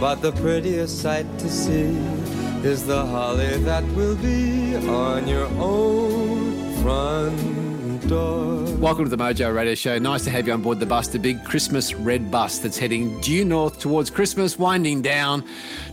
But the prettiest sight to see is the holly that will be on your own front door. Welcome to the Mojo Radio Show. Nice to have you on board the bus, the big Christmas red bus that's heading due north towards Christmas, winding down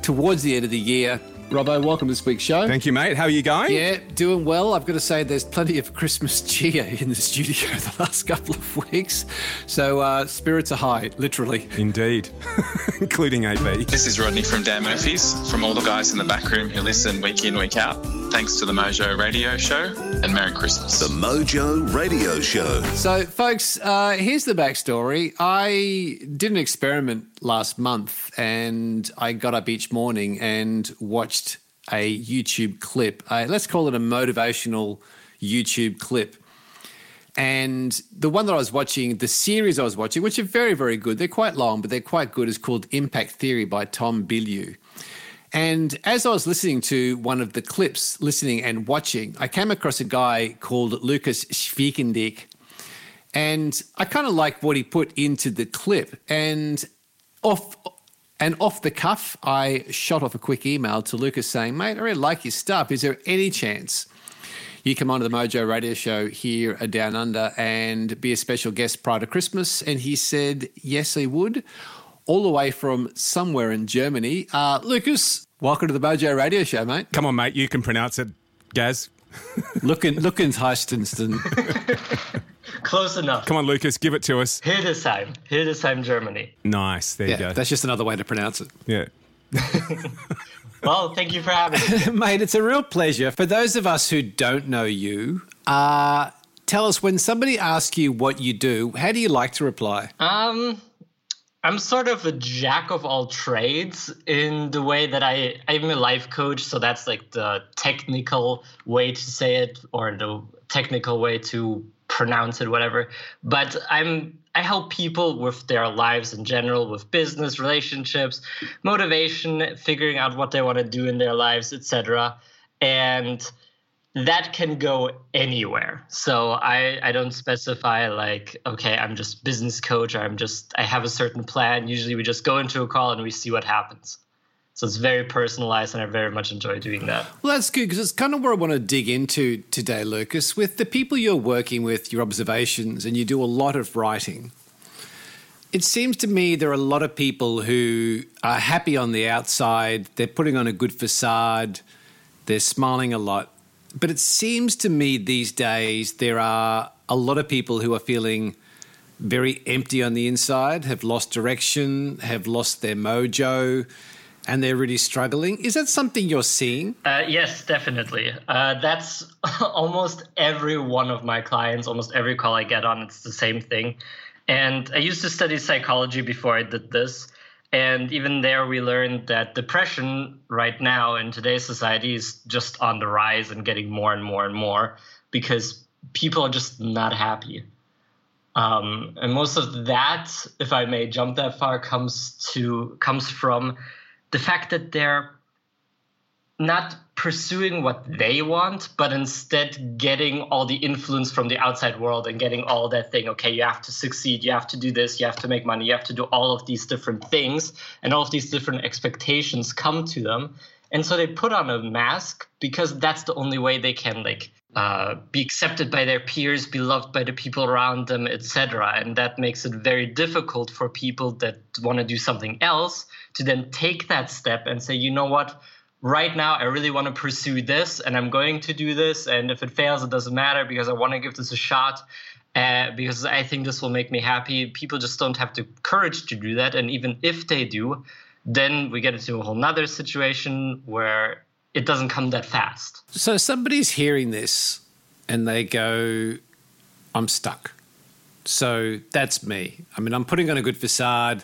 towards the end of the year. Robbo, welcome to this week's show. Thank you, mate. How are you going? Yeah, doing well. I've got to say, there's plenty of Christmas cheer in the studio the last couple of weeks. So uh, spirits are high, literally. Indeed, including AB. This is Rodney from Dan Murphy's. From all the guys in the back room who listen week in, week out, thanks to the Mojo Radio Show and Merry Christmas. The Mojo Radio Show. So, folks, uh, here's the backstory. I did an experiment last month and I got up each morning and watched a YouTube clip. Uh, let's call it a motivational YouTube clip. And the one that I was watching, the series I was watching, which are very, very good, they're quite long, but they're quite good, is called Impact Theory by Tom Bilyeu. And as I was listening to one of the clips, listening and watching, I came across a guy called Lukas Schwekendiek. And I kind of like what he put into the clip. And off and off the cuff, I shot off a quick email to Lukas saying, mate, I really like your stuff. Is there any chance you come onto the Mojo radio show here at Down Under and be a special guest prior to Christmas? And he said, yes, he would, all the way from somewhere in Germany. Uh, Lukas, welcome to the Mojo radio show, mate. Come on, mate. You can pronounce it, Gaz. looking, looking Heistensten. Close enough. Come on, Lukas, give it to us. Hildesheim. Hildesheim, Germany. Nice. There yeah, you go. That's just another way to pronounce it. Yeah. well, thank you for having me. Mate, it's a real pleasure. For those of us who don't know you, uh, tell us when somebody asks you what you do, how do you like to reply? Um, I'm sort of a jack of all trades in the way that I I'm a life coach, so that's like the technical way to say it or the technical way to pronounce it whatever. But i'm i help people with their lives in general with business relationships motivation figuring out what they want to do in their lives etc and that can go anywhere. So i i don't specify like okay i'm just business coach i'm just i have a certain plan. Usually we just go into a call and we see what happens so it's very personalized, and I very much enjoy doing that. Well, that's good because it's kind of where I want to dig into today, Lukas. With the people you're working with, your observations, and you do a lot of writing. It seems to me there are a lot of people who are happy on the outside, they're putting on a good facade, they're smiling a lot. But it seems to me these days there are a lot of people who are feeling very empty on the inside, have lost direction, have lost their mojo and they're really struggling. Is that something you're seeing? Uh, yes, definitely. Uh, that's almost every one of my clients, almost every call I get on, it's the same thing. And I used to study psychology before I did this. And even there, we learned that depression right now in today's society is just on the rise and getting more and more and more because people are just not happy. Um, and most of that, if I may jump that far, comes to comes from the fact that they're not pursuing what they want, but instead getting all the influence from the outside world and getting all that thing. Okay, you have to succeed, you have to do this, you have to make money, you have to do all of these different things, and all of these different expectations come to them. And so they put on a mask because that's the only way they can like uh, be accepted by their peers, be loved by the people around them, etc. And that makes it very difficult for people that want to do something else to then take that step and say, you know what, right now I really want to pursue this and I'm going to do this. And if it fails, it doesn't matter because I want to give this a shot. Uh, because I think this will make me happy. People just don't have the courage to do that. And even if they do, then we get into a whole nother situation where it doesn't come that fast. So somebody's hearing this and they go, I'm stuck. So that's me. I mean, I'm putting on a good facade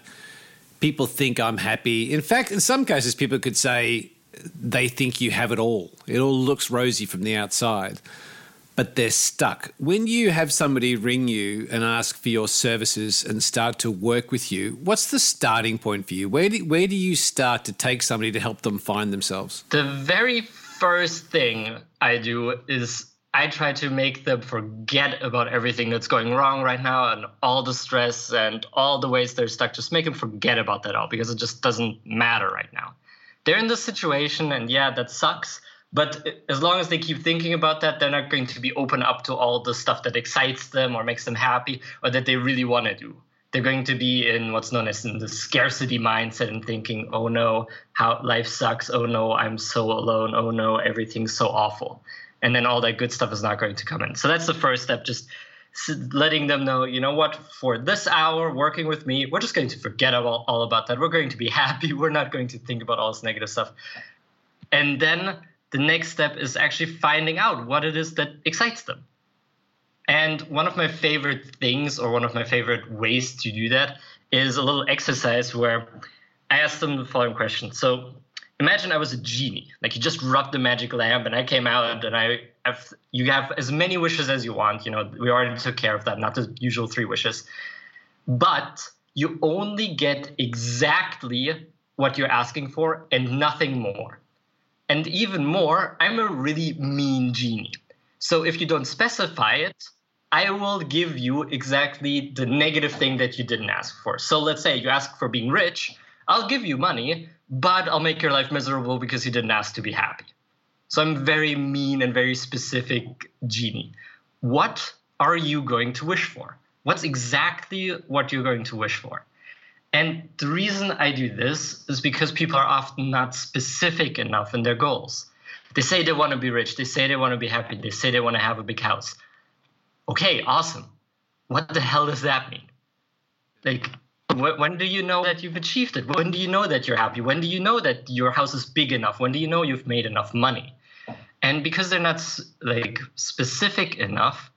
people think I'm happy. In fact, in some cases, people could say they think you have it all. It all looks rosy from the outside, but they're stuck. When you have somebody ring you and ask for your services and start to work with you, what's the starting point for you? Where do, where do you start to take somebody to help them find themselves? The very first thing I do is I try to make them forget about everything that's going wrong right now and all the stress and all the ways they're stuck. Just make them forget about that all because it just doesn't matter right now. They're in this situation, and yeah, that sucks. But as long as they keep thinking about that, they're not going to be open up to all the stuff that excites them or makes them happy or that they really want to do. They're going to be in what's known as in the scarcity mindset and thinking, oh no, how life sucks. Oh no, I'm so alone. Oh no, everything's so awful and then all that good stuff is not going to come in. So that's the first step, just letting them know, you know what, for this hour working with me, we're just going to forget about, all about that. We're going to be happy. We're not going to think about all this negative stuff. And then the next step is actually finding out what it is that excites them. And one of my favorite things, or one of my favorite ways to do that, is a little exercise where I ask them the following question. So, imagine I was a genie. Like you just rubbed the magic lamp, and I came out, and I have you have as many wishes as you want. You know, we already took care of that, not the usual three wishes, but you only get exactly what you're asking for and nothing more. And even more, I'm a really mean genie. So if you don't specify it, I will give you exactly the negative thing that you didn't ask for. So let's say you ask for being rich, I'll give you money, but I'll make your life miserable because you didn't ask to be happy. So I'm very mean and very specific genie. What are you going to wish for? What's exactly what you're going to wish for? And the reason I do this is because people are often not specific enough in their goals. They say they want to be rich, they say they want to be happy, they say they want to have a big house. Okay, awesome. What the hell does that mean? Like, when do you know that you've achieved it? When do you know that you're happy? When do you know that your house is big enough? When do you know you've made enough money? And because they're not like specific enough,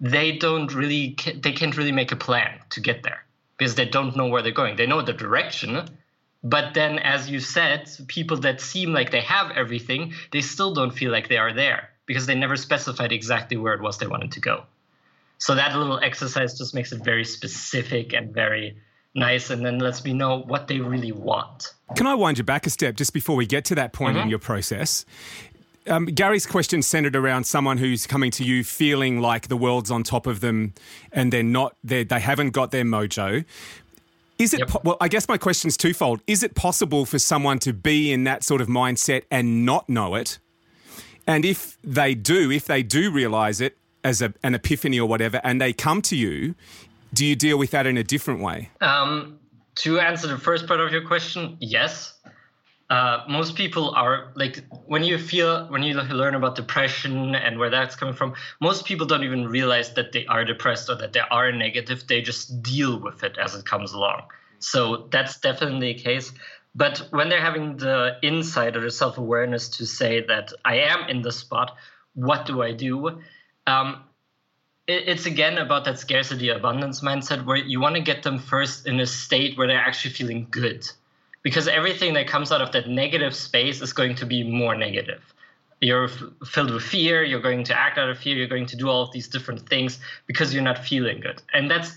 they don't really they can't really make a plan to get there because they don't know where they're going. They know the direction, but then as you said, people that seem like they have everything, they still don't feel like they are there because they never specified exactly where it was they wanted to go. So that little exercise just makes it very specific and very nice and then lets me know what they really want. Can I wind you back a step just before we get to that point mm-hmm. in your process? Um, Gary's question centered around someone who's coming to you feeling like the world's on top of them and they're not, they're, they haven't got their mojo. Is it, yep. po- well, I guess my question is twofold. Is it possible for someone to be in that sort of mindset and not know it? And if they do, if they do realize it as a, an epiphany or whatever, and they come to you, do you deal with that in a different way? Um, to answer the first part of your question, yes. Uh, most people are like when you feel when you learn about depression and where that's coming from most people don't even realize that they are depressed or that they are negative. They just deal with it as it comes along. So that's definitely a case. But when they're having the insight or the self-awareness to say that i am in the spot what do i do? Um, it's again about that scarcity abundance mindset where you want to get them first in a state where they're actually feeling good because everything that comes out of that negative space is going to be more negative you're f- filled with fear you're going to act out of fear you're going to do all of these different things because you're not feeling good and that's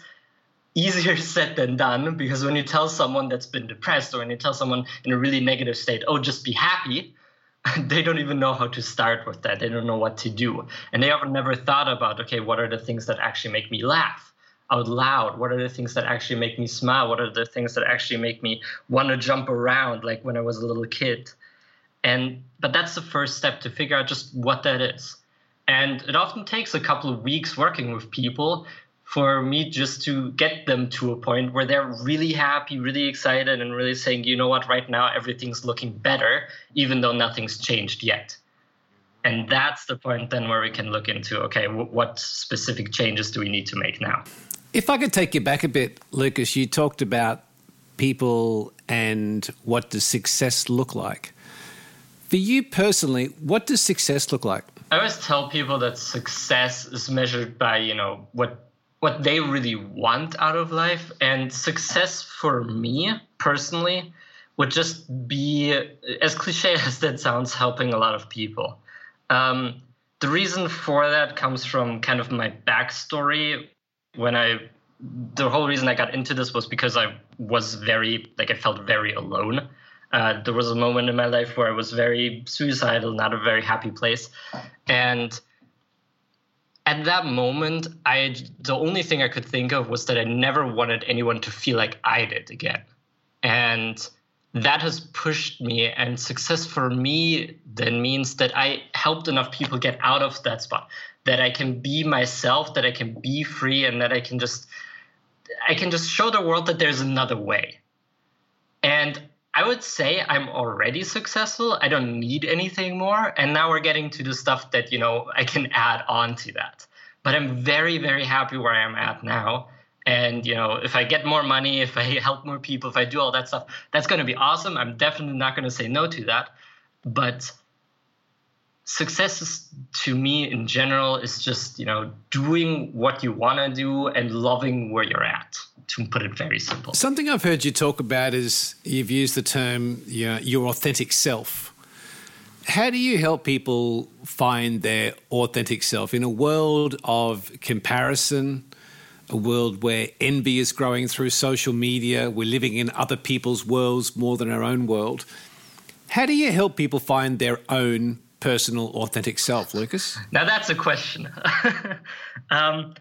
easier said than done because when you tell someone that's been depressed or when you tell someone in a really negative state oh just be happy they don't even know how to start with that. They don't know what to do. And they have never thought about, okay, what are the things that actually make me laugh out loud? What are the things that actually make me smile? What are the things that actually make me want to jump around like when I was a little kid? And but that's the first step to figure out just what that is. And it often takes a couple of weeks working with people for me just to get them to a point where they're really happy, really excited, and really saying, you know what, right now everything's looking better, even though nothing's changed yet. And that's the point then where we can look into okay, what specific changes do we need to make now? If I could take you back a bit, Lukas, you talked about people and what does success look like. For you personally, what does success look like? I always tell people that success is measured by, you know, what what they really want out of life. And success for me personally would just be, as cliche as that sounds, helping a lot of people. Um, the reason for that comes from kind of my backstory. When I, the whole reason I got into this was because I was very, like, I felt very alone. Uh, there was a moment in my life where I was very suicidal, not a very happy place. And at that moment, I the only thing I could think of was that I never wanted anyone to feel like I did again. And that has pushed me and success for me then means that i helped enough people get out of that spot that i can be myself that i can be free and that i can just i can just show the world that there's another way. And i would say i'm already successful. I don't need anything more. And now we're getting to the stuff that you know i can add on to that. But i'm very very happy where i am at now and you know if i get more money if i help more people if i do all that stuff that's going to be awesome. I'm definitely not going to say no to that. But success is, to me in general is just you know doing what you want to do and loving where you're at to put it very simple. Something i've heard you talk about is you've used the term you know, your authentic self. How do you help people find their authentic self? In a world of comparison a world where envy is growing through social media. We're living in other people's worlds more than our own world. How do you help people find their own personal, authentic self, Lukas? Now, that's a question. um,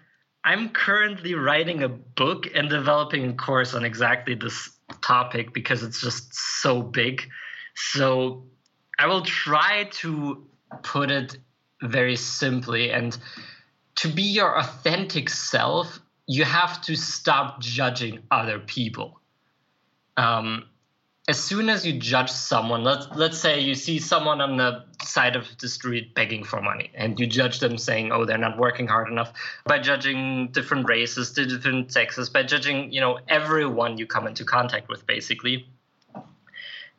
I'm currently writing a book and developing a course on exactly this topic because it's just so big. So I will try to put it very simply and to be your authentic self you have to stop judging other people. Um, as soon as you judge someone, let's let's say you see someone on the side of the street begging for money, and you judge them saying, "Oh, they're not working hard enough," by judging different races, different sexes, by judging you know everyone you come into contact with, basically.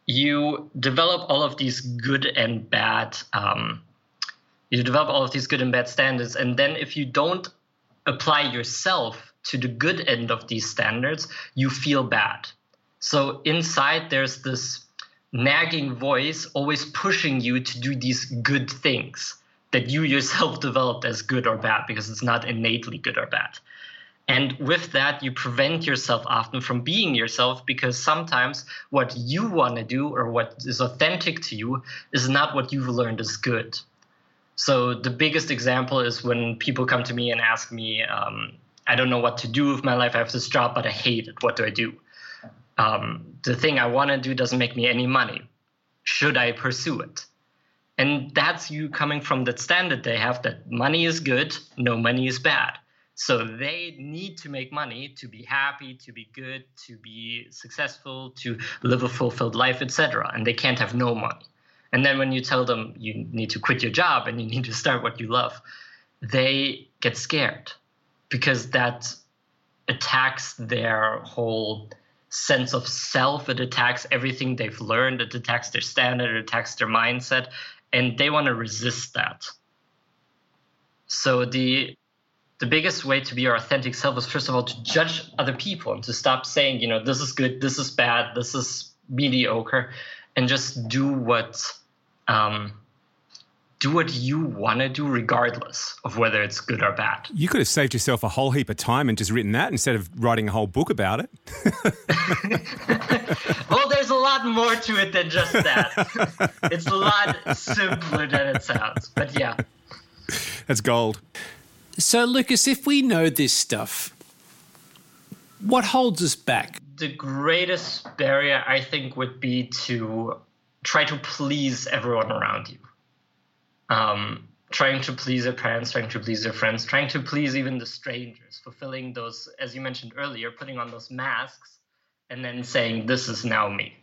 You develop all of these good and bad. Um, you develop all of these good and bad standards, and then if you don't apply yourself to the good end of these standards, you feel bad. So inside, there's this nagging voice always pushing you to do these good things that you yourself developed as good or bad because it's not innately good or bad. And with that, you prevent yourself often from being yourself because sometimes what you want to do or what is authentic to you is not what you've learned is good. So the biggest example is when people come to me and ask me, um, I don't know what to do with my life. I have this job, but I hate it. What do I do? Um, the thing I want to do doesn't make me any money. Should I pursue it? And that's you coming from that standard they have that money is good, no money is bad. So they need to make money to be happy, to be good, to be successful, to live a fulfilled life, etc. And they can't have no money. And then when you tell them you need to quit your job and you need to start what you love, they get scared because that attacks their whole sense of self. It attacks everything they've learned. It attacks their standard. It attacks their mindset. And they want to resist that. So the the biggest way to be your authentic self is first of all to judge other people and to stop saying, you know, this is good, this is bad, this is mediocre, and just do what um, do what you want to do regardless of whether it's good or bad. You could have saved yourself a whole heap of time and just written that instead of writing a whole book about it. well, there's a lot more to it than just that. it's a lot simpler than it sounds. But yeah. That's gold. So, Lukas, if we know this stuff, what holds us back? The greatest barrier, I think, would be to try to please everyone around you. Um, trying to please their parents, trying to please their friends, trying to please even the strangers, fulfilling those, as you mentioned earlier, putting on those masks and then saying, This is now me.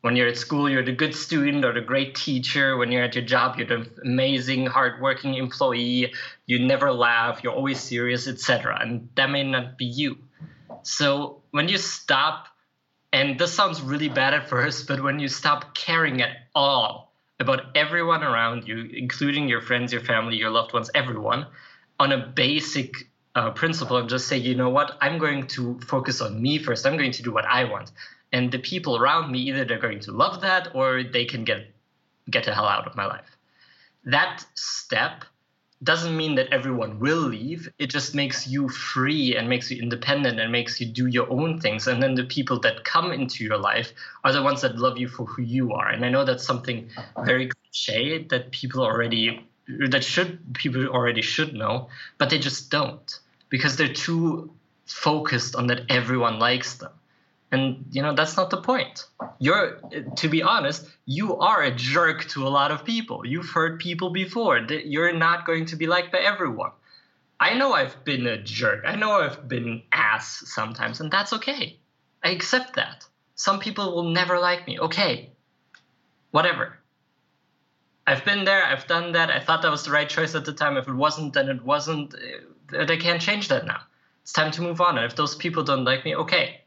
When you're at school, you're the good student or the great teacher. When you're at your job, you're the amazing, hardworking employee. You never laugh, you're always serious, etc. And that may not be you. So when you stop and this sounds really bad at first, but when you stop caring at all about everyone around you, including your friends, your family, your loved ones, everyone, on a basic uh, principle and just say, you know what, I'm going to focus on me first. I'm going to do what I want. and the people around me either they're going to love that or they can get get the hell out of my life. That step doesn't mean that everyone will leave. It just makes you free and makes you independent and makes you do your own things. And then the people that come into your life are the ones that love you for who you are. And I know that's something very cliche that people already that should people already should know, but they just don't because they're too focused on that everyone likes them and you know that's not the point. You're to be honest you are a jerk to a lot of people. You've hurt people before you're not going to be liked by everyone. I know i've been a jerk. I know i've been an ass sometimes and that's okay. I accept that. Some people will never like me. Okay whatever. I've been there. I've done that. I thought that was the right choice at the time. If it wasn't then it wasn't. Uh, they can't change that now. It's time to move on. And if those people don't like me okay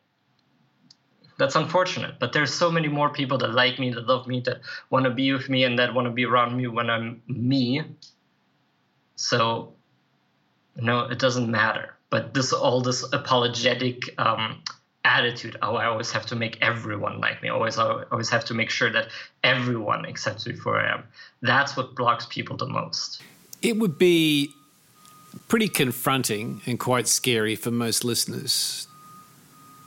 that's unfortunate but there's so many more people that like me that love me that want to be with me and that want to be around me when i'm me. So no it doesn't matter. But this all this apologetic um, attitude oh i always have to make everyone like me. Always I always have to make sure that everyone accepts me for i am. That's what blocks people the most. It would be pretty confronting and quite scary for most listeners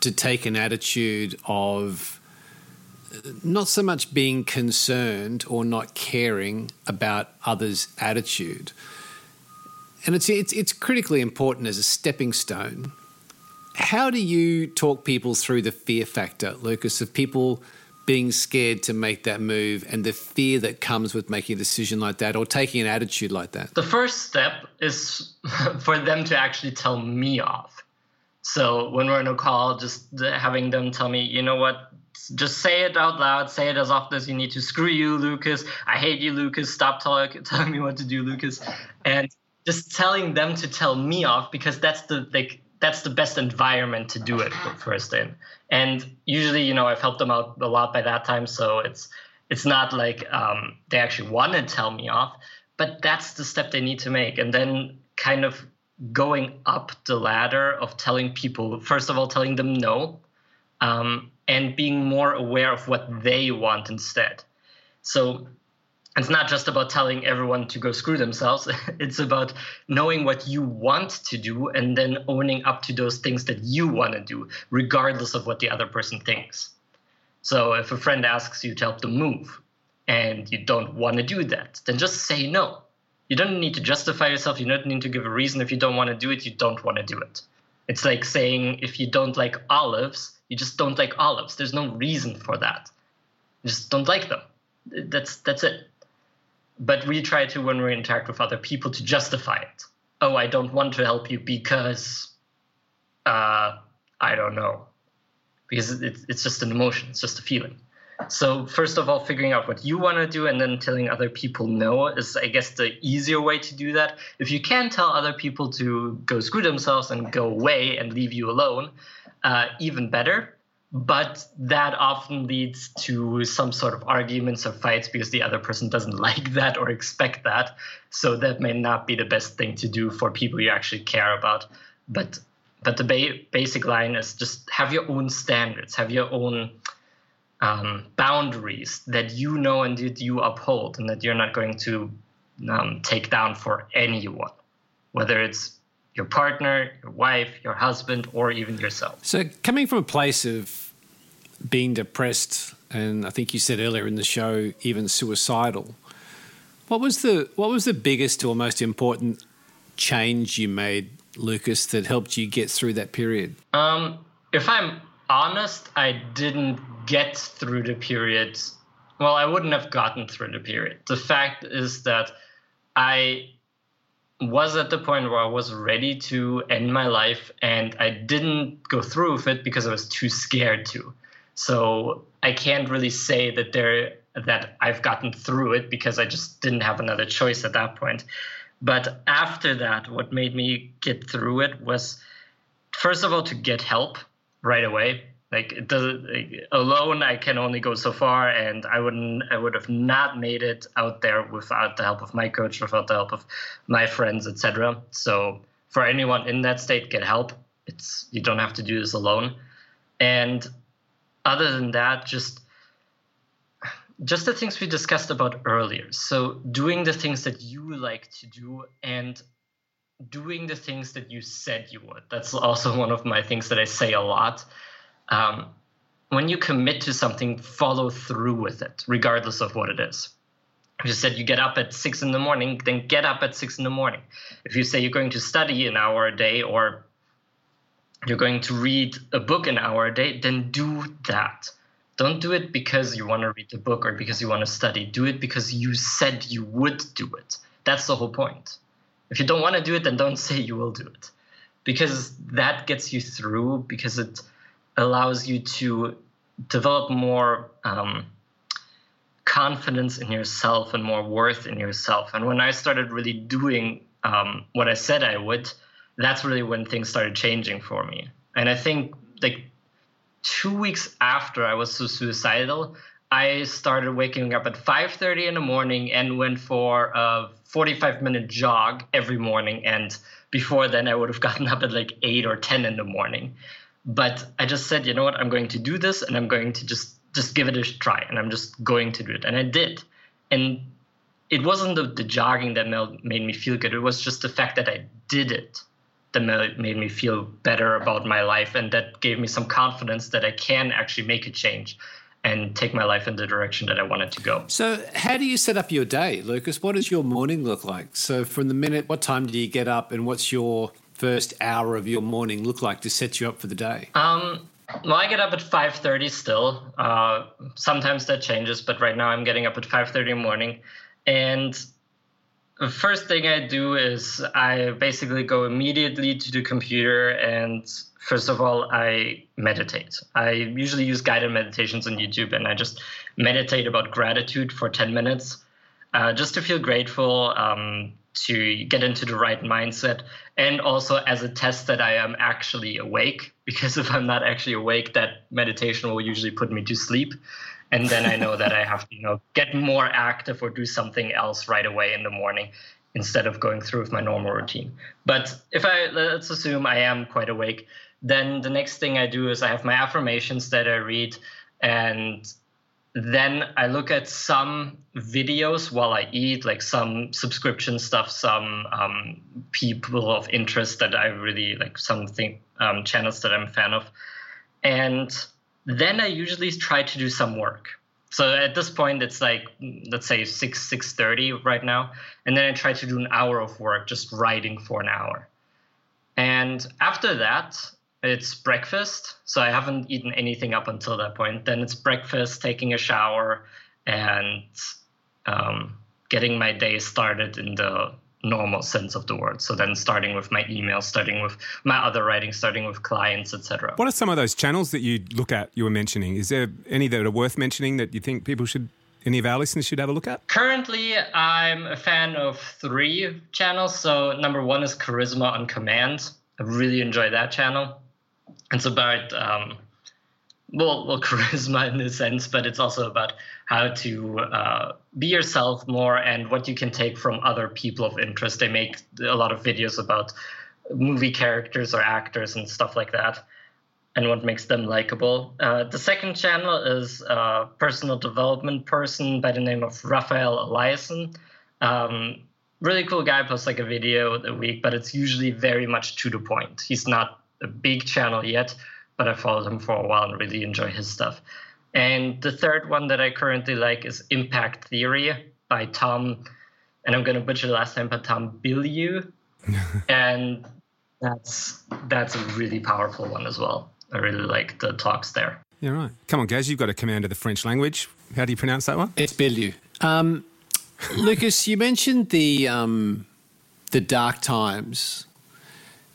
to take an attitude of not so much being concerned or not caring about others' attitude. And it's, it's, it's critically important as a stepping stone. How do you talk people through the fear factor, Lukas, of people being scared to make that move and the fear that comes with making a decision like that or taking an attitude like that? The first step is for them to actually tell me off. So when we're in a call, just having them tell me, you know what, just say it out loud, say it as often as you need to. Screw you, Lukas. I hate you, Lukas. Stop talk, telling me what to do, Lukas. And just telling them to tell me off because that's the like that's the best environment to do it first in. And usually, you know, I've helped them out a lot by that time, so it's it's not like um, they actually want to tell me off, but that's the step they need to make, and then kind of going up the ladder of telling people, first of all, telling them no, um, and being more aware of what they want instead. So it's not just about telling everyone to go screw themselves. it's about knowing what you want to do and then owning up to those things that you want to do, regardless of what the other person thinks. So if a friend asks you to help them move and you don't want to do that, then just say no you don't need to justify yourself. You don't need to give a reason. If you don't want to do it, you don't want to do it. It's like saying if you don't like olives, you just don't like olives. There's no reason for that. You just don't like them. That's that's it. But we try to when we interact with other people to justify it. Oh, I don't want to help you because uh, I don't know. Because it's it's just an emotion. It's just a feeling. So first of all, figuring out what you want to do and then telling other people no is, I guess, the easier way to do that. If you can tell other people to go screw themselves and go away and leave you alone, uh, even better. But that often leads to some sort of arguments or fights because the other person doesn't like that or expect that. So that may not be the best thing to do for people you actually care about. But but the ba- basic line is just have your own standards, have your own um, boundaries that you know and that you uphold and that you're not going to um, take down for anyone, whether it's your partner, your wife, your husband, or even yourself. So, coming from a place of being depressed, and I think you said earlier in the show, even suicidal. What was the what was the biggest or most important change you made, Lukas, that helped you get through that period? Um, if I'm honest, I didn't get through the period. Well, I wouldn't have gotten through the period. The fact is that I was at the point where I was ready to end my life and I didn't go through with it because I was too scared to. So I can't really say that there that I've gotten through it because I just didn't have another choice at that point. But after that, what made me get through it was first of all to get help right away. Like it doesn't like, alone i can only go so far and i wouldn't i would have not made it out there without the help of my coach without the help of my friends etc so for anyone in that state get help. It's you don't have to do this alone. And other than that, just just the things we discussed about earlier. So doing the things that you like to do and doing the things that you said you would. That's also one of my things that I say a lot. Um, when you commit to something, follow through with it, regardless of what it is. If you said you get up at six in the morning, then get up at six in the morning. If you say you're going to study an hour a day or you're going to read a book an hour a day, then do that. Don't do it because you want to read the book or because you want to study. Do it because you said you would do it. That's the whole point. If you don't want to do it, then don't say you will do it. Because that gets you through, because it allows you to develop more um, confidence in yourself and more worth in yourself. And when I started really doing um, what I said I would, that's really when things started changing for me. And I think like two weeks after I was so suicidal, I started waking up at 5:30 in the morning and went for a 45 minute jog every morning. And before then, I would have gotten up at like 8 or 10 in the morning. But I just said, you know what, I'm going to do this, and I'm going to just just give it a try, and I'm just going to do it, and I did. And it wasn't the, the jogging that made me feel good; it was just the fact that I did it that made me feel better about my life and that gave me some confidence that I can actually make a change and take my life in the direction that I wanted to go. So, how do you set up your day, Lukas? What does your morning look like? So, from the minute, what time do you get up, and what's your first hour of your morning look like to set you up for the day? Um, well, I get up at 5:30 still. Uh, sometimes that changes, but right now I'm getting up at 5:30 in the morning, and the first thing I do is I basically go immediately to the computer and first of all I meditate. I usually use guided meditations on YouTube and I just meditate about gratitude for 10 minutes uh, just to feel grateful, um, to get into the right mindset, and also as a test that I am actually awake. Because if I'm not actually awake, that meditation will usually put me to sleep and then I know that I have to, you know, get more active or do something else right away in the morning instead of going through with my normal routine. But if I let's assume I am quite awake, then the next thing I do is I have my affirmations that I read and then I look at some videos while I eat, like some subscription stuff, some um, people of interest that I really like, something um, channels that I'm a fan of, and then I usually try to do some work. So at this point, it's like let's say six six thirty right now, and then I try to do an hour of work, just writing for an hour. And after that, it's breakfast. So I haven't eaten anything up until that point. Then it's breakfast, taking a shower, and um, getting my day started in the normal sense of the word. So then starting with my email, starting with my other writing, starting with clients, etc. What are some of those channels that you look at you were mentioning? Is there any that are worth mentioning that you think people should any of our listeners should have a look at? Currently, I'm a fan of three channels. So number one is Charisma on Command. I really enjoy that channel. It's about um, well, well, charisma in a sense, but it's also about how to uh, be yourself more and what you can take from other people of interest. They make a lot of videos about movie characters or actors and stuff like that, and what makes them likable. Uh, the second channel is a personal development person by the name of Raphael Eliason. Um, really cool guy, posts like a video a week, but it's usually very much to the point. He's not a big channel yet but I followed him for a while and really enjoy his stuff. And the third one that I currently like is Impact Theory by Tom, and I'm going to butcher the last name, but Tom Bilyeu. and that's that's a really powerful one as well. I really like the talks there. Yeah, right. Come on, Gaz, you've got a command of the French language. How do you pronounce that one? It's Bilyeu. Um, Lukas, you mentioned the um, the dark times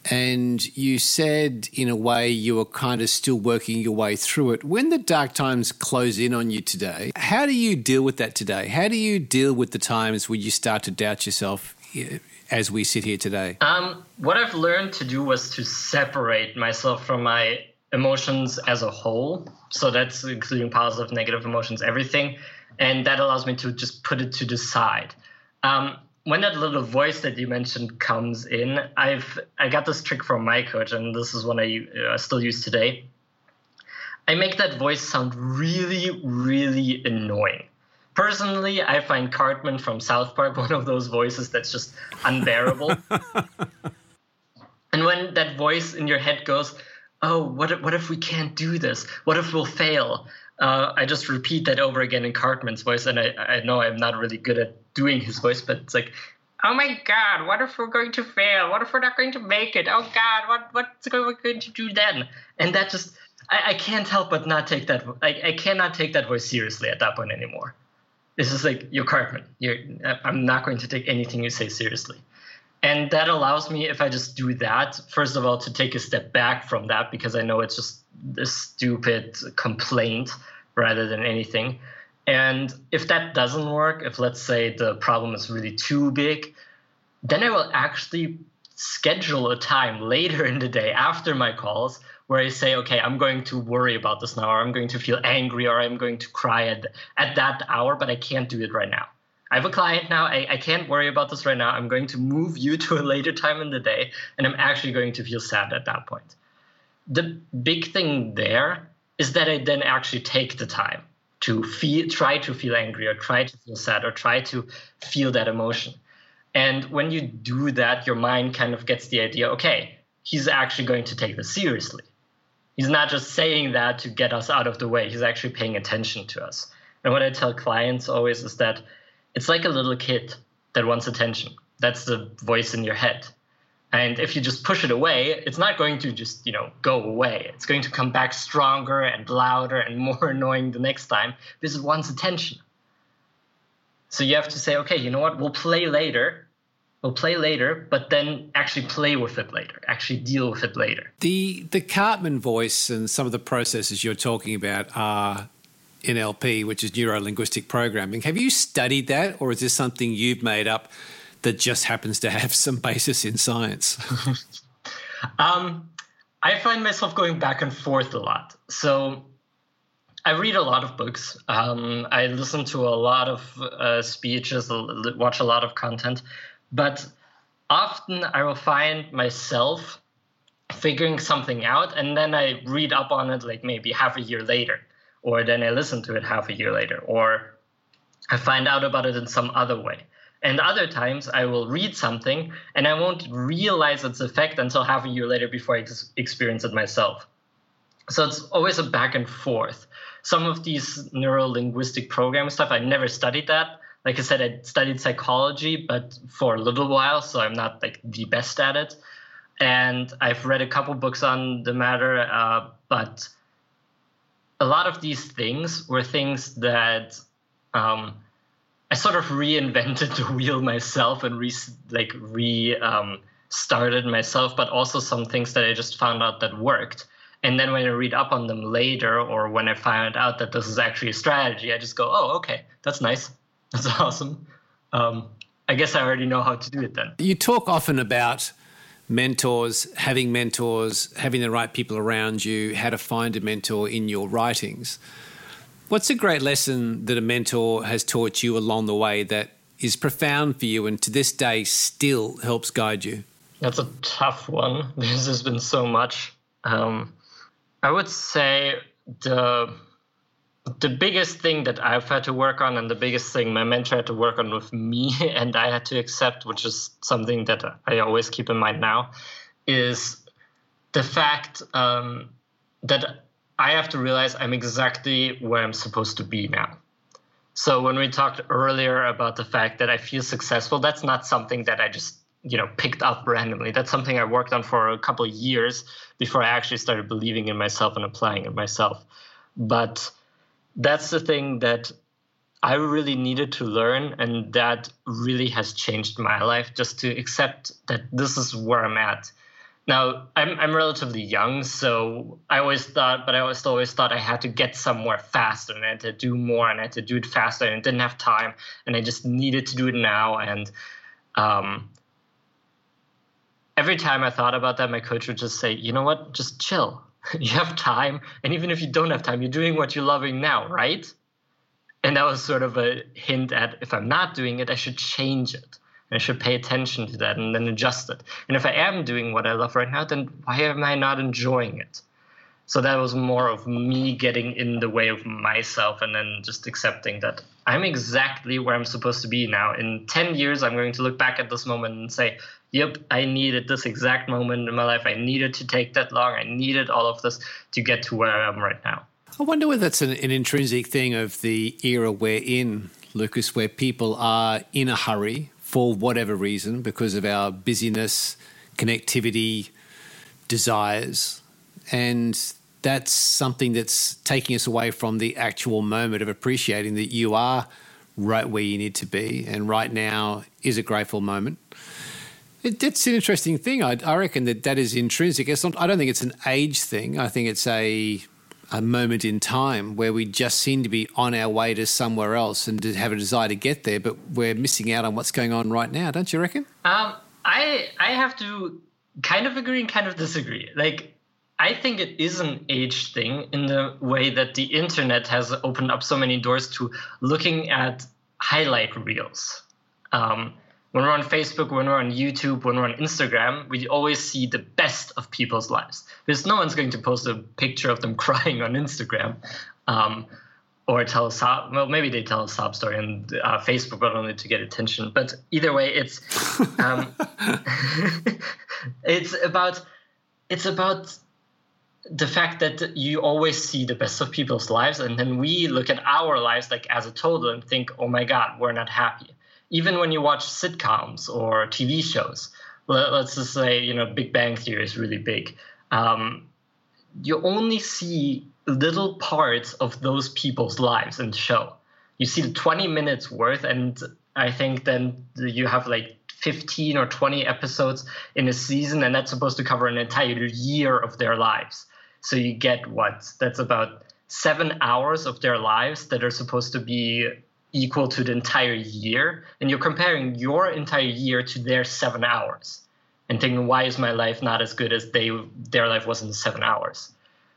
and you said in a way you were kind of still working your way through it. When the dark times close in on you today, how do you deal with that today? How do you deal with the times where you start to doubt yourself as we sit here today? Um, what I've learned to do was to separate myself from my emotions as a whole. So that's including positive, negative emotions, everything. And that allows me to just put it to the side. Um, when that little voice that you mentioned comes in, I've I got this trick from my coach, and this is one I uh, still use today. I make that voice sound really, really annoying. Personally, I find Cartman from South Park one of those voices that's just unbearable. and when that voice in your head goes, "Oh, what if, what if we can't do this? What if we'll fail?" Uh, I just repeat that over again in Cartman's voice, and I, I know I'm not really good at doing his voice, but it's like, "Oh my God, what if we're going to fail? What if we're not going to make it? Oh God, what what's we going to do then?" And that just I, I can't help but not take that. I, I cannot take that voice seriously at that point anymore. This is like you're Cartman. You're, I'm not going to take anything you say seriously. And that allows me, if I just do that, first of all, to take a step back from that because I know it's just a stupid complaint rather than anything. And if that doesn't work, if let's say the problem is really too big, then I will actually schedule a time later in the day after my calls where I say, okay, I'm going to worry about this now, or I'm going to feel angry, or I'm going to cry at, at that hour, but I can't do it right now. I have a client now. I, I can't worry about this right now. I'm going to move you to a later time in the day, and I'm actually going to feel sad at that point. The big thing there is that I then actually take the time to feel, try to feel angry, or try to feel sad, or try to feel that emotion. And when you do that, your mind kind of gets the idea okay, he's actually going to take this seriously he's not just saying that to get us out of the way. He's actually paying attention to us. And what I tell clients always is that it's like a little kid that wants attention. That's the voice in your head. And if you just push it away, it's not going to just, you know, go away. It's going to come back stronger and louder and more annoying the next time because it wants attention. So you have to say, okay, you know what? We'll play later we'll play later, but then actually play with it later, actually deal with it later. The the Cartman voice and some of the processes you're talking about are NLP, which is neuro linguistic programming. Have you studied that, or is this something you've made up that just happens to have some basis in science? um, I find myself going back and forth a lot. So I read a lot of books. Um, I listen to a lot of uh, speeches, watch a lot of content. But often I will find myself figuring something out and then I read up on it like maybe half a year later, or then I listen to it half a year later, or I find out about it in some other way. And other times I will read something and I won't realize its effect until half a year later before I ex- experience it myself. So it's always a back and forth. Some of these neuro linguistic program stuff, I never studied that like I said, I studied psychology, but for a little while, so I'm not like the best at it. And I've read a couple books on the matter, uh, but a lot of these things were things that um, I sort of reinvented the wheel myself and re like re um, started myself, but also some things that I just found out that worked. And then when I read up on them later, or when I find out that this is actually a strategy, I just go, "Oh, okay, that's nice. That's awesome. Um, I guess I already know how to do it then. You talk often about mentors, having mentors, having the right people around you, how to find a mentor in your writings. What's a great lesson that a mentor has taught you along the way that is profound for you and to this day still helps guide you? That's a tough one. This has been so much. Um, I would say the the biggest thing that I've had to work on, and the biggest thing my mentor had to work on with me, and I had to accept, which is something that I always keep in mind now, is the fact um, that I have to realize I'm exactly where I'm supposed to be now. So when we talked earlier about the fact that I feel successful, that's not something that I just you know picked up randomly. That's something I worked on for a couple years before I actually started believing in myself and applying it myself. But that's the thing that I really needed to learn, and that really has changed my life just to accept that this is where I'm at. Now, I'm, I'm relatively young, so I always thought, but I always always thought I had to get somewhere faster and I had to do more and I had to do it faster and I didn't have time and I just needed to do it now. And um, every time I thought about that, my coach would just say, you know what, just chill. you have time and even if you don't have time you're doing what you're loving now right? And that was sort of a hint at if i'm not doing it i should change it. And i should pay attention to that and then adjust it. And if i am doing what i love right now then why am i not enjoying it? So that was more of me getting in the way of myself and then just accepting that I'm exactly where I'm supposed to be now. In 10 years, I'm going to look back at this moment and say, yep, I needed this exact moment in my life. I needed to take that long. I needed all of this to get to where I am right now. I wonder whether that's an, an intrinsic thing of the era we're in, Lukas, where people are in a hurry for whatever reason because of our busyness, connectivity, desires. And that's something that's taking us away from the actual moment of appreciating that you are right where you need to be. And right now is a grateful moment. It, it's an interesting thing. I, I, reckon that that is intrinsic. It's not, I don't think it's an age thing. I think it's a a moment in time where we just seem to be on our way to somewhere else and to have a desire to get there, but we're missing out on what's going on right now. Don't you reckon? Um, I I have to kind of agree and kind of disagree. Like I think it is an age thing in the way that the internet has opened up so many doors to looking at highlight reels. Um, when we're on Facebook, when we're on YouTube, when we're on Instagram, we always see the best of people's lives. Because no one's going to post a picture of them crying on Instagram. Um, or tell a sob, well, maybe they tell a sob story on uh, Facebook, but only to get attention. But either way, it's um, it's about it's about the fact that you always see the best of people's lives and then we look at our lives like as a total and think oh my god we're not happy. Even when you watch sitcoms or tv shows let's just say you know big bang theory is really big um, you only see little parts of those people's lives in the show. You see the 20 minutes worth and i think then you have like 15 or 20 episodes in a season and that's supposed to cover an entire year of their lives so you get what? That's about seven hours of their lives that are supposed to be equal to the entire year. And you're comparing your entire year to their seven hours and thinking, why is my life not as good as they their life was in seven hours?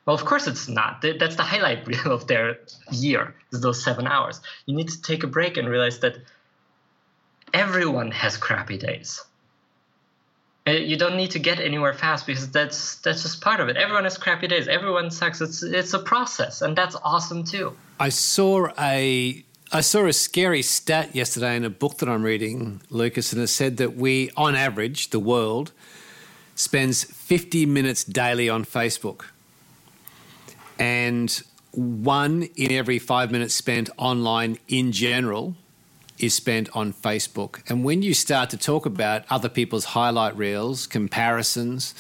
Well, of course it's not. That's the highlight reel of their year, is those seven hours. You need to take a break and realize that everyone has crappy days. Uh, you don't need to get anywhere fast because that's that's just part of it. Everyone has crappy days. Everyone sucks. It's it's a process, and that's awesome too. I saw a I saw a scary stat yesterday in a book that I'm reading, Lukas, and it said that we, on average, the world spends 50 minutes daily on Facebook, and one in every five minutes spent online in general is spent on Facebook. And when you start to talk about other people's highlight reels, comparisons,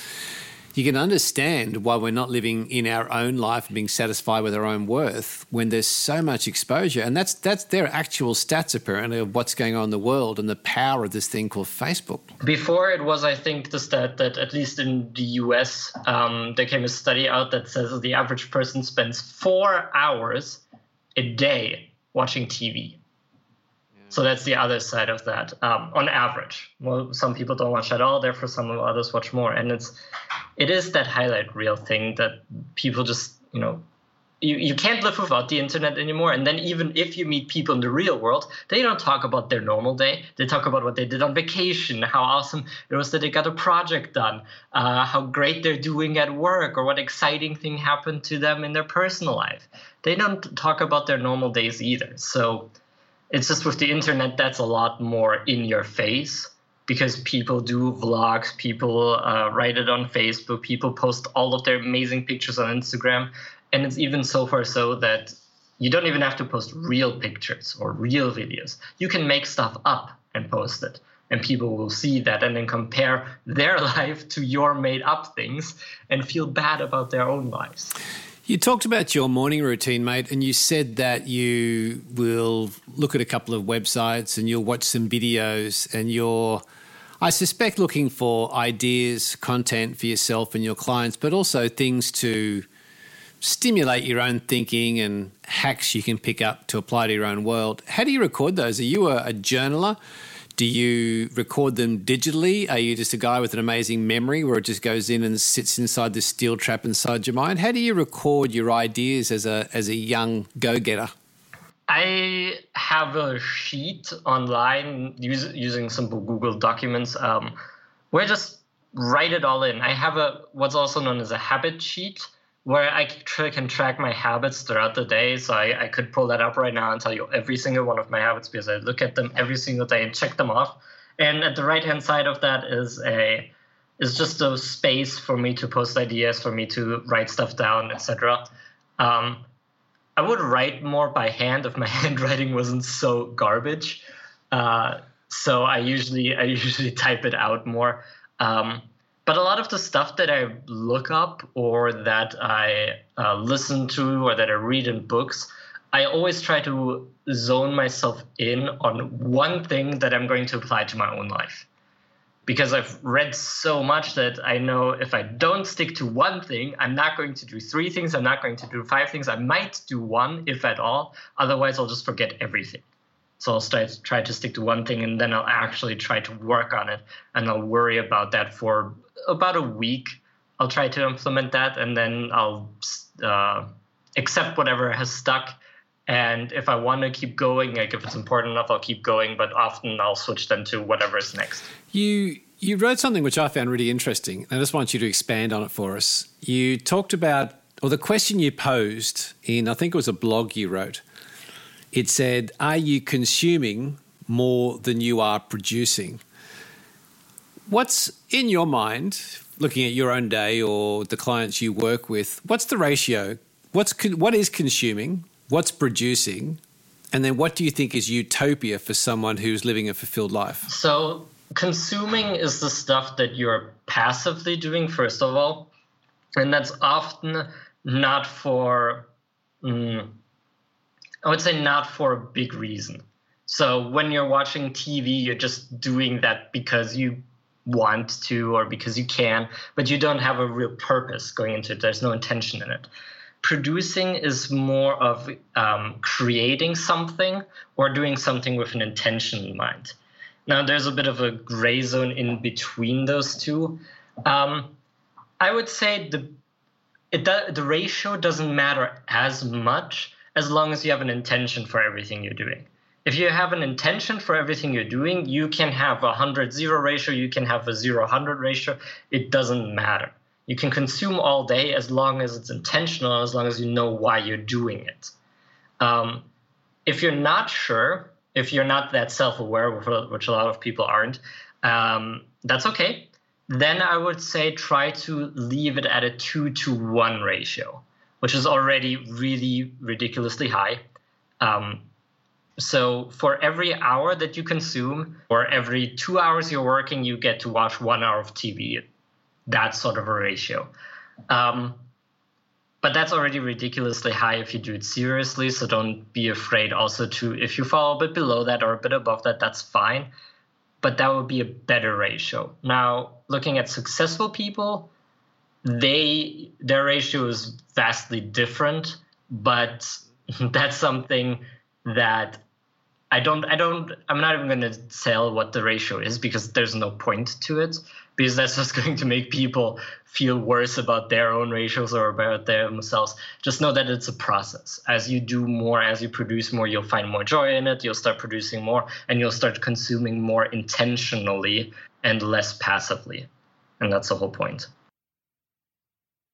you can understand why we're not living in our own life and being satisfied with our own worth when there's so much exposure. And that's that's their actual stats apparently of what's going on in the world and the power of this thing called Facebook. Before it was, I think, the stat that at least in the US, um, there came a study out that says the average person spends four hours a day watching TV. So that's the other side of that. Um, on average, well, some people don't watch at all. Therefore, some others watch more. And it's it is that highlight reel thing that people just you know you, you can't live without the internet anymore. And then even if you meet people in the real world, they don't talk about their normal day. They talk about what they did on vacation, how awesome it was that they got a project done, uh, how great they're doing at work, or what exciting thing happened to them in their personal life. They don't talk about their normal days either. So it's just with the internet, that's a lot more in your face because people do vlogs, people uh, write it on Facebook, people post all of their amazing pictures on Instagram. And it's even so far so that you don't even have to post real pictures or real videos. You can make stuff up and post it. And people will see that and then compare their life to your made up things and feel bad about their own lives. You talked about your morning routine, mate, and you said that you will look at a couple of websites and you'll watch some videos and you're, I suspect, looking for ideas, content for yourself and your clients, but also things to stimulate your own thinking and hacks you can pick up to apply to your own world. How do you record those? Are you a, a journaler? Do you record them digitally? Are you just a guy with an amazing memory where it just goes in and sits inside the steel trap inside your mind? How do you record your ideas as a as a young go getter? I have a sheet online use, using simple Google Documents um, where I just write it all in. I have a what's also known as a habit sheet, where I can track my habits throughout the day. So I, I could pull that up right now and tell you every single one of my habits because I look at them every single day and check them off. And at the right hand side of that is a is just a space for me to post ideas, for me to write stuff down, etc. Um, I would write more by hand if my handwriting wasn't so garbage. Uh, so I usually I usually type it out more. Um, but a lot of the stuff that I look up or that I uh, listen to or that I read in books, I always try to zone myself in on one thing that I'm going to apply to my own life. Because I've read so much that I know if I don't stick to one thing, I'm not going to do three things, I'm not going to do five things. I might do one, if at all. Otherwise, I'll just forget everything. So I'll start, try to stick to one thing and then I'll actually try to work on it and I'll worry about that for about a week. I'll try to implement that and then I'll uh, accept whatever has stuck. And if I want to keep going, like if it's important enough, I'll keep going. But often I'll switch then to whatever is next. You you wrote something which I found really interesting. I just want you to expand on it for us. You talked about, or the question you posed in, I think it was a blog you wrote it said, Are you consuming more than you are producing? What's in your mind, looking at your own day or the clients you work with, what's the ratio? What's what is consuming? What's producing? And then what do you think is utopia for someone who's living a fulfilled life? So, consuming is the stuff that you're passively doing, first of all. And that's often not for mm, I would say not for a big reason. So when you're watching TV, you're just doing that because you want to or because you can, but you don't have a real purpose going into it. There's no intention in it. Producing is more of um, creating something or doing something with an intention in mind. Now, there's a bit of a gray zone in between those two. Um, I would say the it, the ratio doesn't matter as much as long as you have an intention for everything you're doing. If you have an intention for everything you're doing, you can have a 100 0 ratio, you can have a 0 100 ratio. It doesn't matter. You can consume all day as long as it's intentional, as long as you know why you're doing it. Um, if you're not sure, if you're not that self aware, which a lot of people aren't, um, that's okay. Then I would say try to leave it at a two to one ratio which is already really ridiculously high. Um, so for every hour that you consume, or every two hours you're working, you get to watch one hour of TV. That's sort of a ratio. Um, but that's already ridiculously high if you do it seriously. So don't be afraid also to, if you fall a bit below that or a bit above that, that's fine. But that would be a better ratio. Now, looking at successful people, they their ratio is vastly different, but that's something that I don't I don't I'm not even going to tell what the ratio is because there's no point to it because that's just going to make people feel worse about their own ratios or about themselves. Just know that it's a process. As you do more, as you produce more, you'll find more joy in it. You'll start producing more and you'll start consuming more intentionally and less passively. And that's the whole point.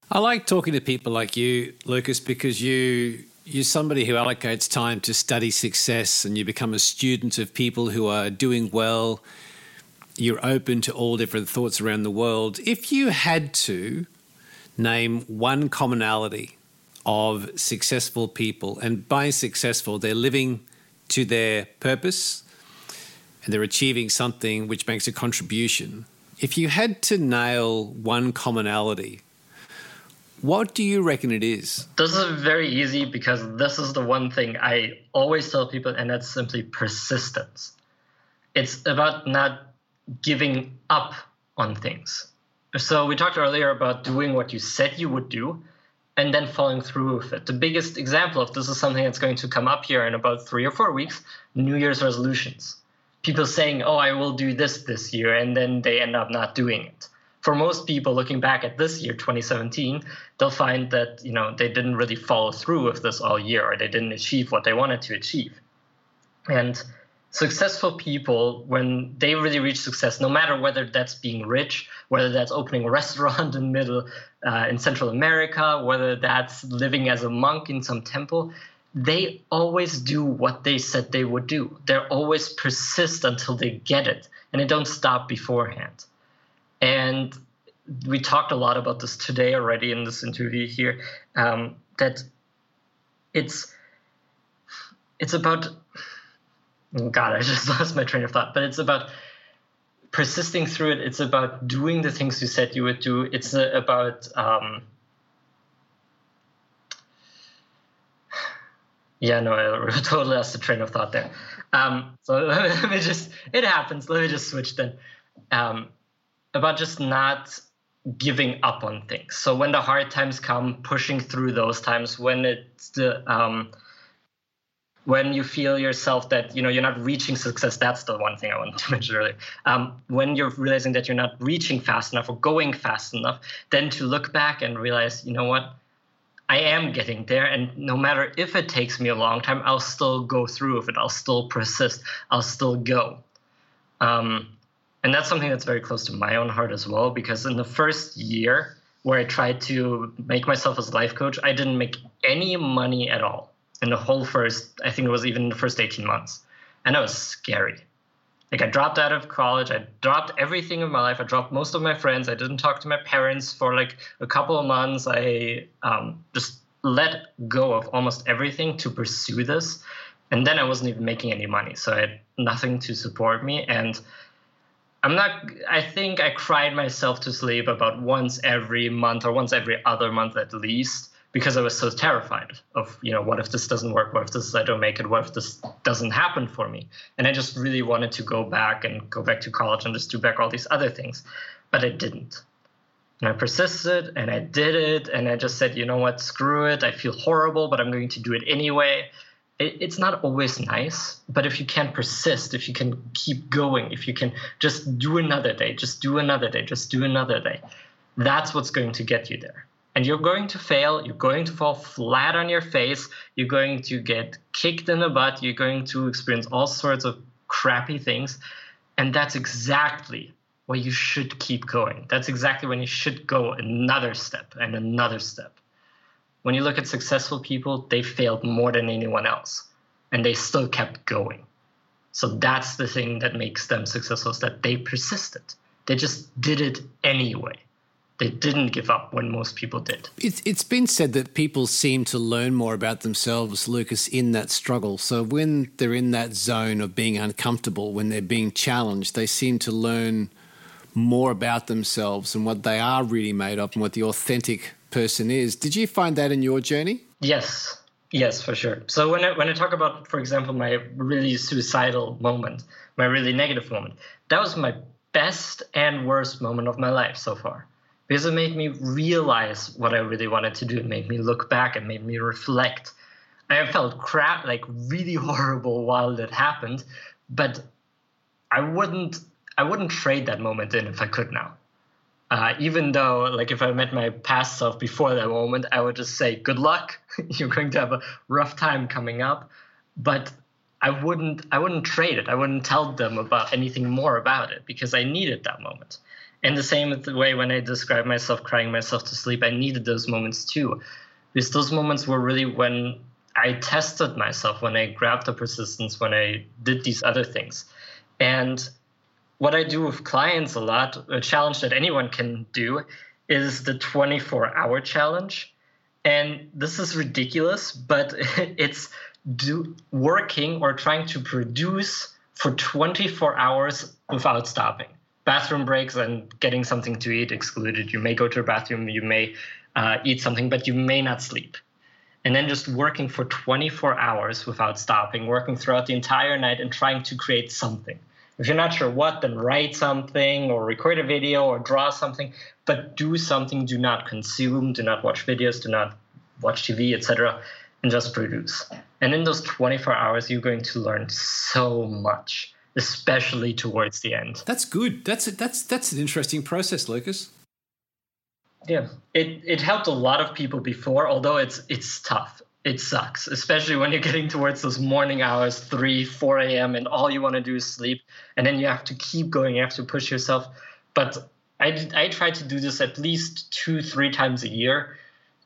I like talking to people like you, Lukas, because you you're somebody who allocates time to study success and you become a student of people who are doing well. You're open to all different thoughts around the world. If you had to name one commonality of successful people, and by successful, they're living to their purpose and they're achieving something which makes a contribution. If you had to nail one commonality what do you reckon it is? This is very easy because this is the one thing I always tell people, and that's simply persistence. It's about not giving up on things. So, we talked earlier about doing what you said you would do and then following through with it. The biggest example of this is something that's going to come up here in about three or four weeks New Year's resolutions. People saying, Oh, I will do this this year, and then they end up not doing it for most people looking back at this year 2017 they'll find that you know they didn't really follow through with this all year or they didn't achieve what they wanted to achieve and successful people, when they really reach success, no matter whether that's being rich, whether that's opening a restaurant in middle uh, in Central America, whether that's living as a monk in some temple, they always do what they said they would do. They're always persist until they get it, and they don't stop beforehand. And we talked a lot about this today already in this interview here. Um, that it's it's about God, I just lost my train of thought. But it's about persisting through it. It's about doing the things you said you would do. It's about um, yeah, no, I totally lost the train of thought there. Um, so let me just it happens. Let me just switch then. Um, about just not giving up on things. So when the hard times come, pushing through those times. When it's the um, when you feel yourself that you know you're not reaching success that's the one thing i wanted to mention earlier um, when you're realizing that you're not reaching fast enough or going fast enough then to look back and realize you know what i am getting there and no matter if it takes me a long time i'll still go through with it i'll still persist i'll still go um, and that's something that's very close to my own heart as well because in the first year where i tried to make myself as a life coach i didn't make any money at all in the whole first, I think it was even the first 18 months. And that was scary. Like I dropped out of college, I dropped everything in my life. I dropped most of my friends. I didn't talk to my parents for like a couple of months. I um, just let go of almost everything to pursue this. And then I wasn't even making any money. So I had nothing to support me. And I'm not, I think I cried myself to sleep about once every month or once every other month at least because I was so terrified of, you know, what if this doesn't work? What if this I don't make it? What if this doesn't happen for me? And I just really wanted to go back and go back to college and just do back all these other things, but I didn't. And I persisted and I did it and I just said, you know what, screw it. I feel horrible, but I'm going to do it anyway. It, it's not always nice, but if you can persist, if you can keep going, if you can just do another day, just do another day, just do another day, that's what's going to get you there. And you're going to fail you're going to fall flat on your face you're going to get kicked in the butt you're going to experience all sorts of crappy things and that's exactly where you should keep going. That's exactly when you should go another step and another step when you look at successful people they failed more than anyone else and they still kept going so that's the thing that makes them successful is that they persisted they just did it anyway they didn't give up when most people did. It's, it's been said that people seem to learn more about themselves, Lukas, in that struggle. So when they're in that zone of being uncomfortable, when they're being challenged, they seem to learn more about themselves and what they are really made of and what the authentic person is. Did you find that in your journey? Yes. Yes, for sure. So when I, when I talk about, for example, my really suicidal moment, my really negative moment, that was my best and worst moment of my life so far because it made me realize what I really wanted to do. It made me look back. It made me reflect. I felt crap, like really horrible while it happened, but I wouldn't. I wouldn't trade that moment in if I could now. Uh, even though, like, if I met my past self before that moment, I would just say, "Good luck. You're going to have a rough time coming up." But I wouldn't. I wouldn't trade it. I wouldn't tell them about anything more about it because I needed that moment. And the same way when I describe myself crying myself to sleep, I needed those moments too. Because those moments were really when I tested myself, when I grabbed the persistence, when I did these other things. And what I do with clients a lot, a challenge that anyone can do, is the 24 hour challenge. And this is ridiculous, but it's do working or trying to produce for 24 hours without stopping bathroom breaks and getting something to eat excluded. You may go to a bathroom, you may uh, eat something, but you may not sleep. And then just working for 24 hours without stopping, working throughout the entire night and trying to create something. If you're not sure what, then write something or record a video or draw something, but do something. Do not consume, do not watch videos, do not watch TV, etc., and just produce. And in those 24 hours, you're going to learn so much especially towards the end. That's good. That's a, that's that's an interesting process, Lukas. Yeah, it it helped a lot of people before, although it's it's tough. It sucks, especially when you're getting towards those morning hours, 3, 4 a.m., and all you want to do is sleep. And then you have to keep going, you have to push yourself. But I, I try to do this at least two, three times a year.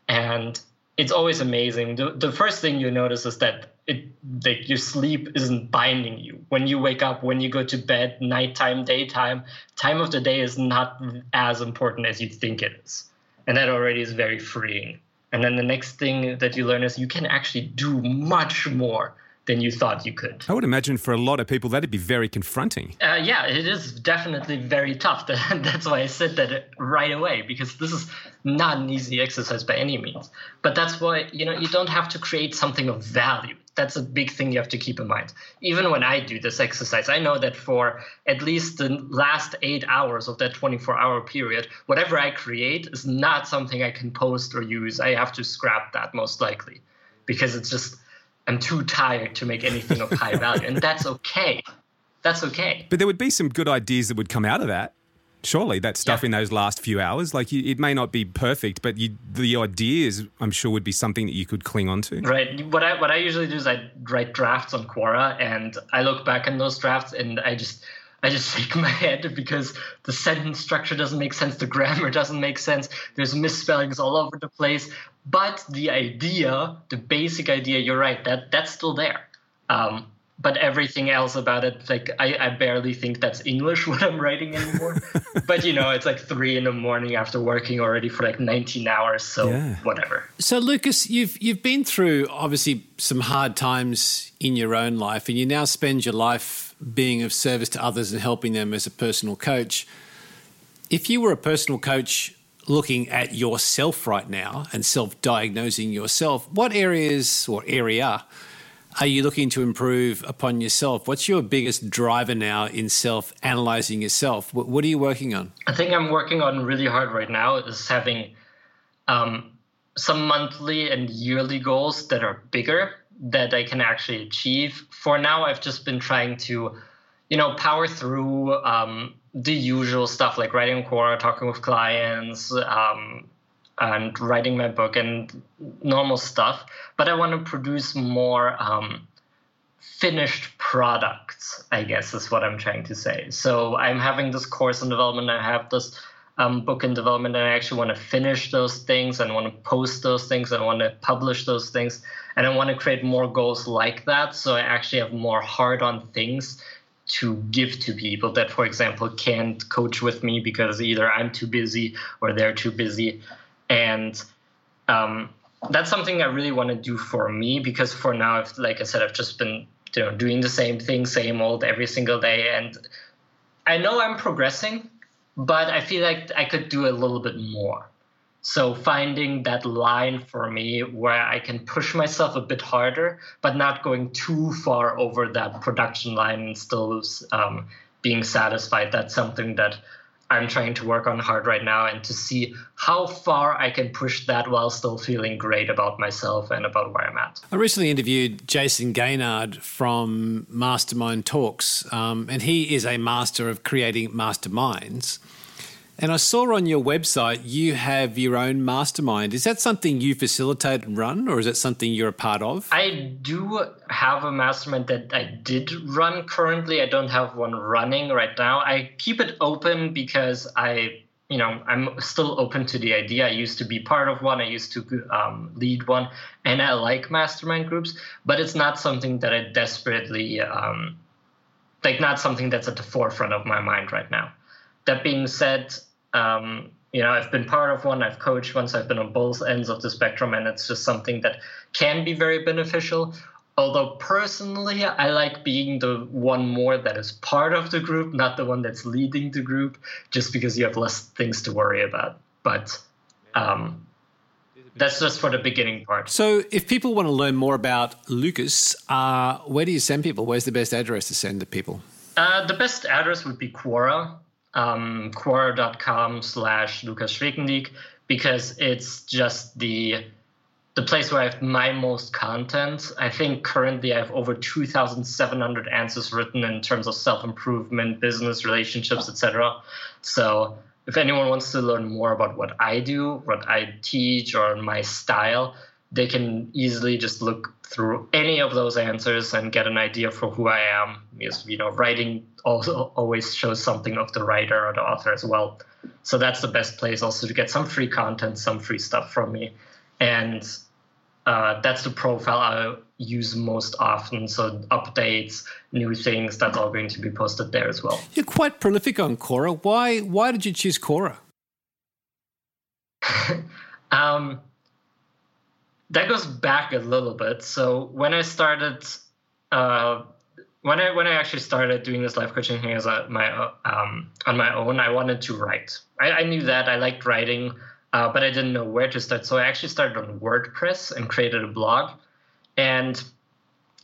And it's always amazing. The, the first thing you notice is that it like your sleep isn't binding you. When you wake up, when you go to bed, nighttime, daytime, time of the day is not as important as you think it is. And that already is very freeing. And then the next thing that you learn is you can actually do much more than you thought you could. I would imagine for a lot of people that'd be very confronting. Uh, yeah, it is definitely very tough. That's why I said that right away because this is not an easy exercise by any means. But that's why you know you don't have to create something of value that's a big thing you have to keep in mind. Even when I do this exercise, I know that for at least the last eight hours of that 24 hour period, whatever I create is not something I can post or use. I have to scrap that most likely because it's just, I'm too tired to make anything of high value. And that's okay. That's okay. But there would be some good ideas that would come out of that surely that stuff yeah. in those last few hours like you, it may not be perfect but you, the ideas i'm sure would be something that you could cling on to right what i what i usually do is i write drafts on quora and i look back on those drafts and i just I just shake my head because the sentence structure doesn't make sense, the grammar doesn't make sense, there's misspellings all over the place. But the idea, the basic idea, you're right, that that's still there. Um, but everything else about it, like I, I barely think that's English what I'm writing anymore. but you know, it's like three in the morning after working already for like 19 hours, so yeah. whatever. So Lukas, you've you've been through obviously some hard times in your own life, and you now spend your life being of service to others and helping them as a personal coach. If you were a personal coach looking at yourself right now and self-diagnosing yourself, what areas or area are you looking to improve upon yourself? What's your biggest driver now in self analyzing yourself? What, what, are you working on? I think I'm working on really hard right now is having um, some monthly and yearly goals that are bigger that I can actually achieve. For now, I've just been trying to, you know, power through um, the usual stuff like writing Quora, talking with clients, um, and writing my book and normal stuff, but I want to produce more um, finished products, I guess is what I'm trying to say. So I'm having this course in development, I have this um, book in development, and I actually want to finish those things and want to post those things and want to publish those things. And I want to create more goals like that. So I actually have more hard on things to give to people that, for example, can't coach with me because either I'm too busy or they're too busy and um, that's something I really want to do for me because for now, I've, like I said, I've just been you know doing the same thing, same old every single day, and I know I'm progressing, but I feel like I could do a little bit more. So finding that line for me where I can push myself a bit harder, but not going too far over that production line and still um, being satisfied. That's something that I'm trying to work on hard right now and to see how far I can push that while still feeling great about myself and about where I'm at. I recently interviewed Jason Gaignard from Mastermind Talks, um, and he is a master of creating masterminds. And I saw on your website you have your own mastermind. Is that something you facilitate and run, or is that something you're a part of? I do have a mastermind that I did run currently. I don't have one running right now. I keep it open because I, you know, I'm still open to the idea. I used to be part of one, I used to um, lead one, and I like mastermind groups, but it's not something that I desperately, um, like, not something that's at the forefront of my mind right now. That being said, um, you know, I've been part of one, I've coached once, I've been on both ends of the spectrum, and it's just something that can be very beneficial. Although personally, I like being the one more that is part of the group, not the one that's leading the group, just because you have less things to worry about. But um, that's just for the beginning part. So, if people want to learn more about Lukas, uh, where do you send people? Where's the best address to send the people? Uh, the best address would be Quora um, quora.com slash Schwekendiek because it's just the the place where I have my most content. I think currently I have over 2,700 answers written in terms of self-improvement, business, relationships, etc. So if anyone wants to learn more about what I do, what I teach, or my style, they can easily just look through any of those answers and get an idea for who I am. Because you know, writing also always shows something of the writer or the author as well. So that's the best place also to get some free content, some free stuff from me, and uh, that's the profile I use most often. So updates, new things, that's all going to be posted there as well. You're quite prolific on Quora. Why? Why did you choose Quora? um, that goes back a little bit. So when I started, uh, when I when I actually started doing this life coaching thing as a, my um, on my own, I wanted to write. I, I knew that I liked writing, uh, but I didn't know where to start. So I actually started on WordPress and created a blog, and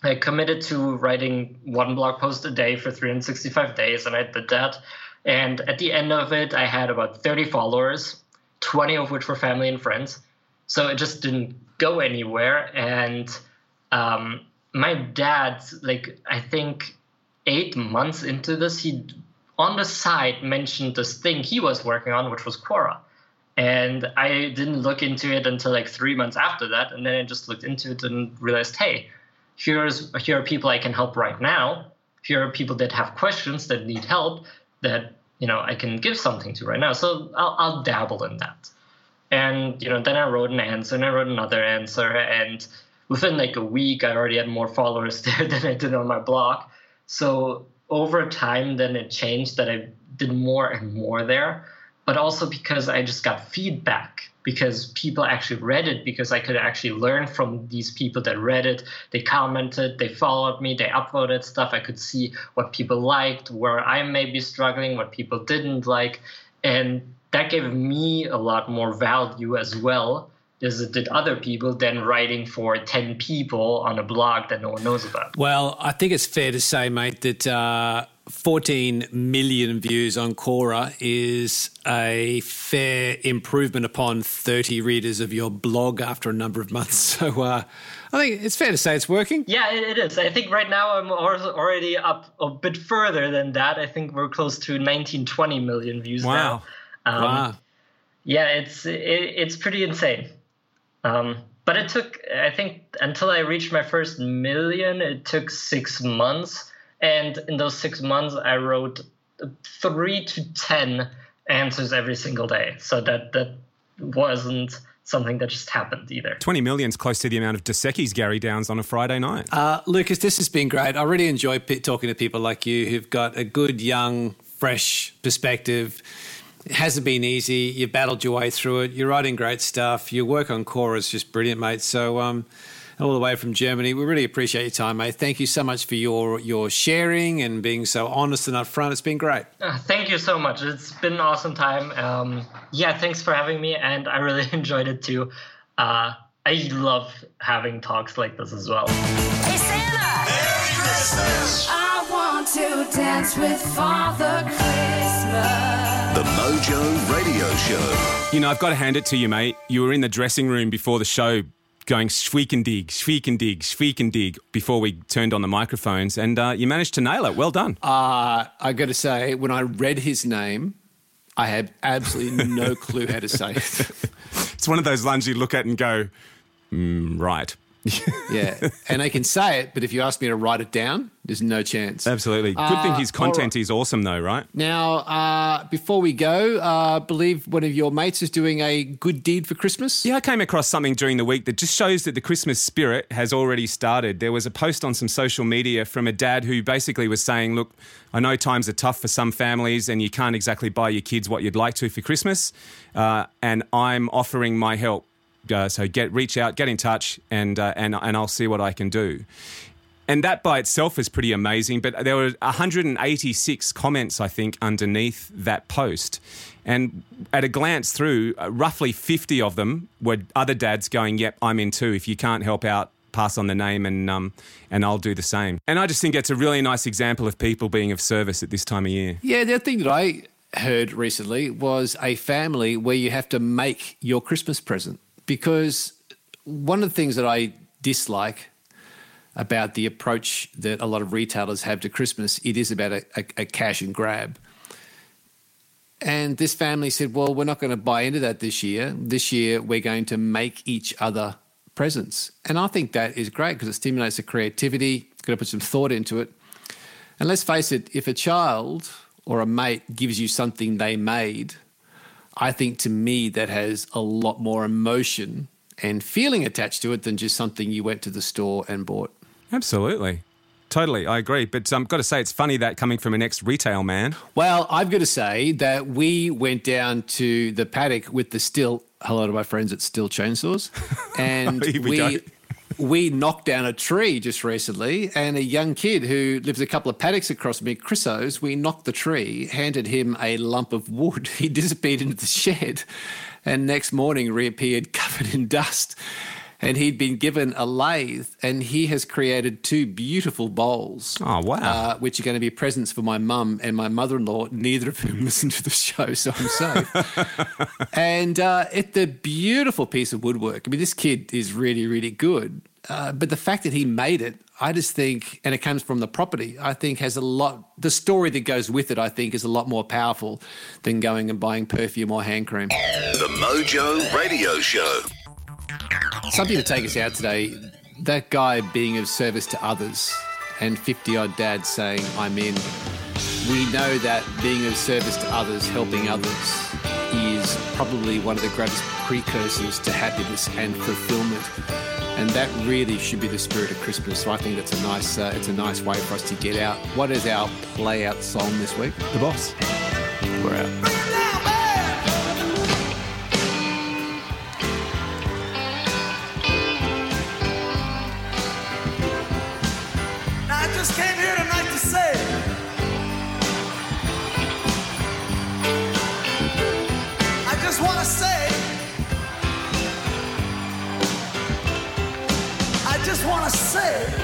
I committed to writing one blog post a day for 365 days, and I did that. And at the end of it, I had about 30 followers, 20 of which were family and friends. So it just didn't go anywhere. And um, my dad, like I think eight months into this, he on the side mentioned this thing he was working on, which was Quora. And I didn't look into it until like three months after that, and then I just looked into it and realized, hey, here's here are people I can help right now. Here are people that have questions that need help that you know I can give something to right now. So I'll, I'll dabble in that. And you know, then I wrote an answer and I wrote another answer, and within like a week, I already had more followers there than I did on my blog. So over time, then it changed that I did more and more there, but also because I just got feedback because people actually read it because I could actually learn from these people that read it. They commented, they followed me, they upvoted stuff. I could see what people liked, where I may be struggling, what people didn't like. And that gave me a lot more value as well as it did other people than writing for 10 people on a blog that no one knows about. Well, I think it's fair to say, mate, that uh, 14 million views on Quora is a fair improvement upon 30 readers of your blog after a number of months. So uh, I think it's fair to say it's working. Yeah, it is. I think right now I'm already up a bit further than that. I think we're close to 19, 20 million views wow. now. Um, wow. Yeah, it's it, it's pretty insane. Um, but it took, I think, until I reached my first million, it took six months. And in those six months, I wrote three to 10 answers every single day. So that, that wasn't something that just happened either. 20 million is close to the amount of Dos Gary Downs on a Friday night. Uh, Lukas, this has been great. I really enjoy p- talking to people like you who've got a good, young, fresh perspective it hasn't been easy. You've battled your way through it. You're writing great stuff. Your work on Quora is just brilliant, mate. So, um, all the way from Germany, we really appreciate your time, mate. Thank you so much for your your sharing and being so honest and upfront. It's been great. Uh, thank you so much. It's been an awesome time. Um, yeah, thanks for having me, and I really enjoyed it too. Uh, I love having talks like this as well. Hey Santa! Merry Christmas! I want to dance with Father Christmas. The Mojo Radio Show. You know, I've got to hand it to you, mate. You were in the dressing room before the show going shweek and dig, shweek and dig, shweek and dig before we turned on the microphones, and uh, you managed to nail it. Well done. Uh, I got to say, when I read his name, I had absolutely no clue how to say it. it's one of those lines you look at and go, mm, right. yeah, and I can say it, but if you ask me to write it down, there's no chance. Absolutely. Good uh, thing his content right. is awesome, though, right? Now, uh, before we go, uh, I believe one of your mates is doing a good deed for Christmas. Yeah, I came across something during the week that just shows that the Christmas spirit has already started. There was a post on some social media from a dad who basically was saying, Look, I know times are tough for some families and you can't exactly buy your kids what you'd like to for Christmas, uh, and I'm offering my help uh, so get reach out, get in touch, and uh, and and I'll see what I can do. And that by itself is pretty amazing. But there were 186 comments, I think, underneath that post. And at a glance through, uh, roughly 50 of them were other dads going, Yep, I'm in too. If you can't help out, pass on the name and um, and I'll do the same. And I just think it's a really nice example of people being of service at this time of year. Yeah, the thing that I heard recently was a family where you have to make your Christmas present because one of the things that I dislike about the approach that a lot of retailers have to Christmas, it is about a, a, a cash and grab. And this family said, well, we're not going to buy into that this year. This year, we're going to make each other presents. And I think that is great because it stimulates the creativity, got to put some thought into it. And let's face it, if a child or a mate gives you something they made, I think to me that has a lot more emotion and feeling attached to it than just something you went to the store and bought. Absolutely. Totally, I agree. But I've um, got to say, it's funny that coming from an ex retail man. Well, I've got to say that we went down to the paddock with the Stihl. Hello to my friends at Stihl Chainsaws. And we we. We knocked down a tree just recently. And a young kid who lives a couple of paddocks across me, Chrisos, we knocked the tree, handed him a lump of wood. He disappeared into the shed. And next morning reappeared covered in dust and he'd been given a lathe, and he has created two beautiful bowls. Oh, wow. Uh, which are going to be presents for my mum and my mother-in-law. Neither of whom listen to the show, so I'm safe. and uh, it's a beautiful piece of woodwork. I mean, this kid is really, really good. Uh, but the fact that he made it, I just think, and it comes from the property, I think has a lot, the story that goes with it, I think, is a lot more powerful than going and buying perfume or hand cream. The Mojo Radio Show. Something to take us out today. That guy being of service to others and 50 odd dads saying, I'm in. We know that being of service to others, helping others, is probably one of the greatest precursors to happiness and fulfillment. And that really should be the spirit of Christmas. So I think it's a nice, uh, it's a nice way for us to get out. What is our play out song this week? The boss. We're out. Say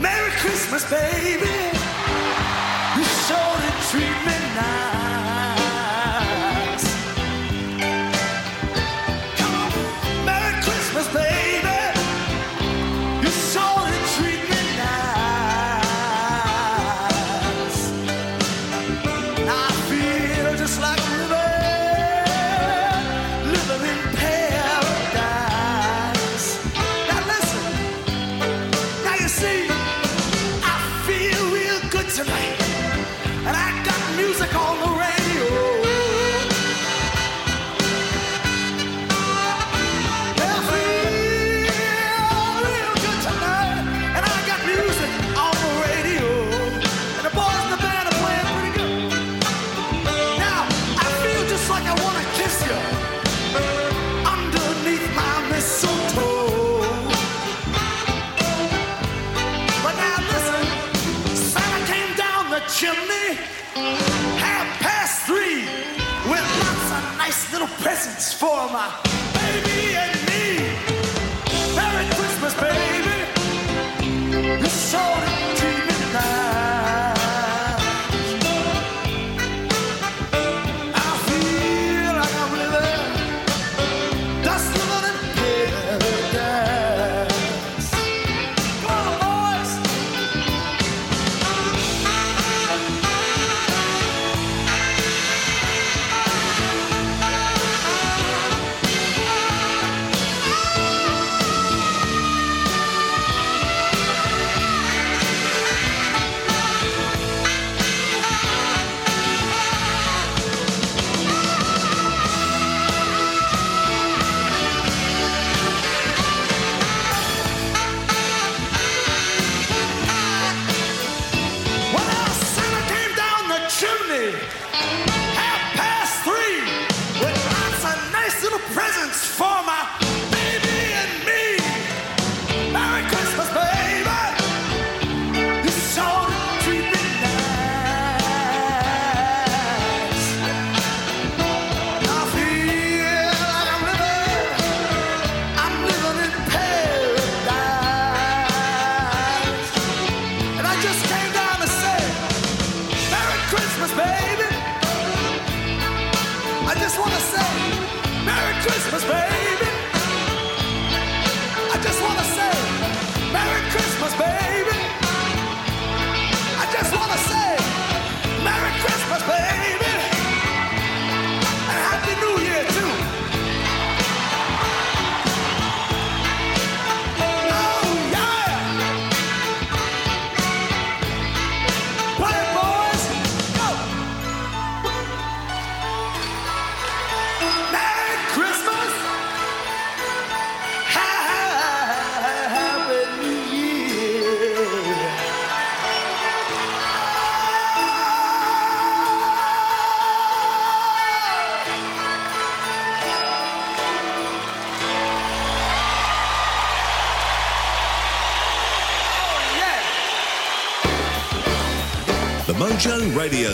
Merry Christmas, baby.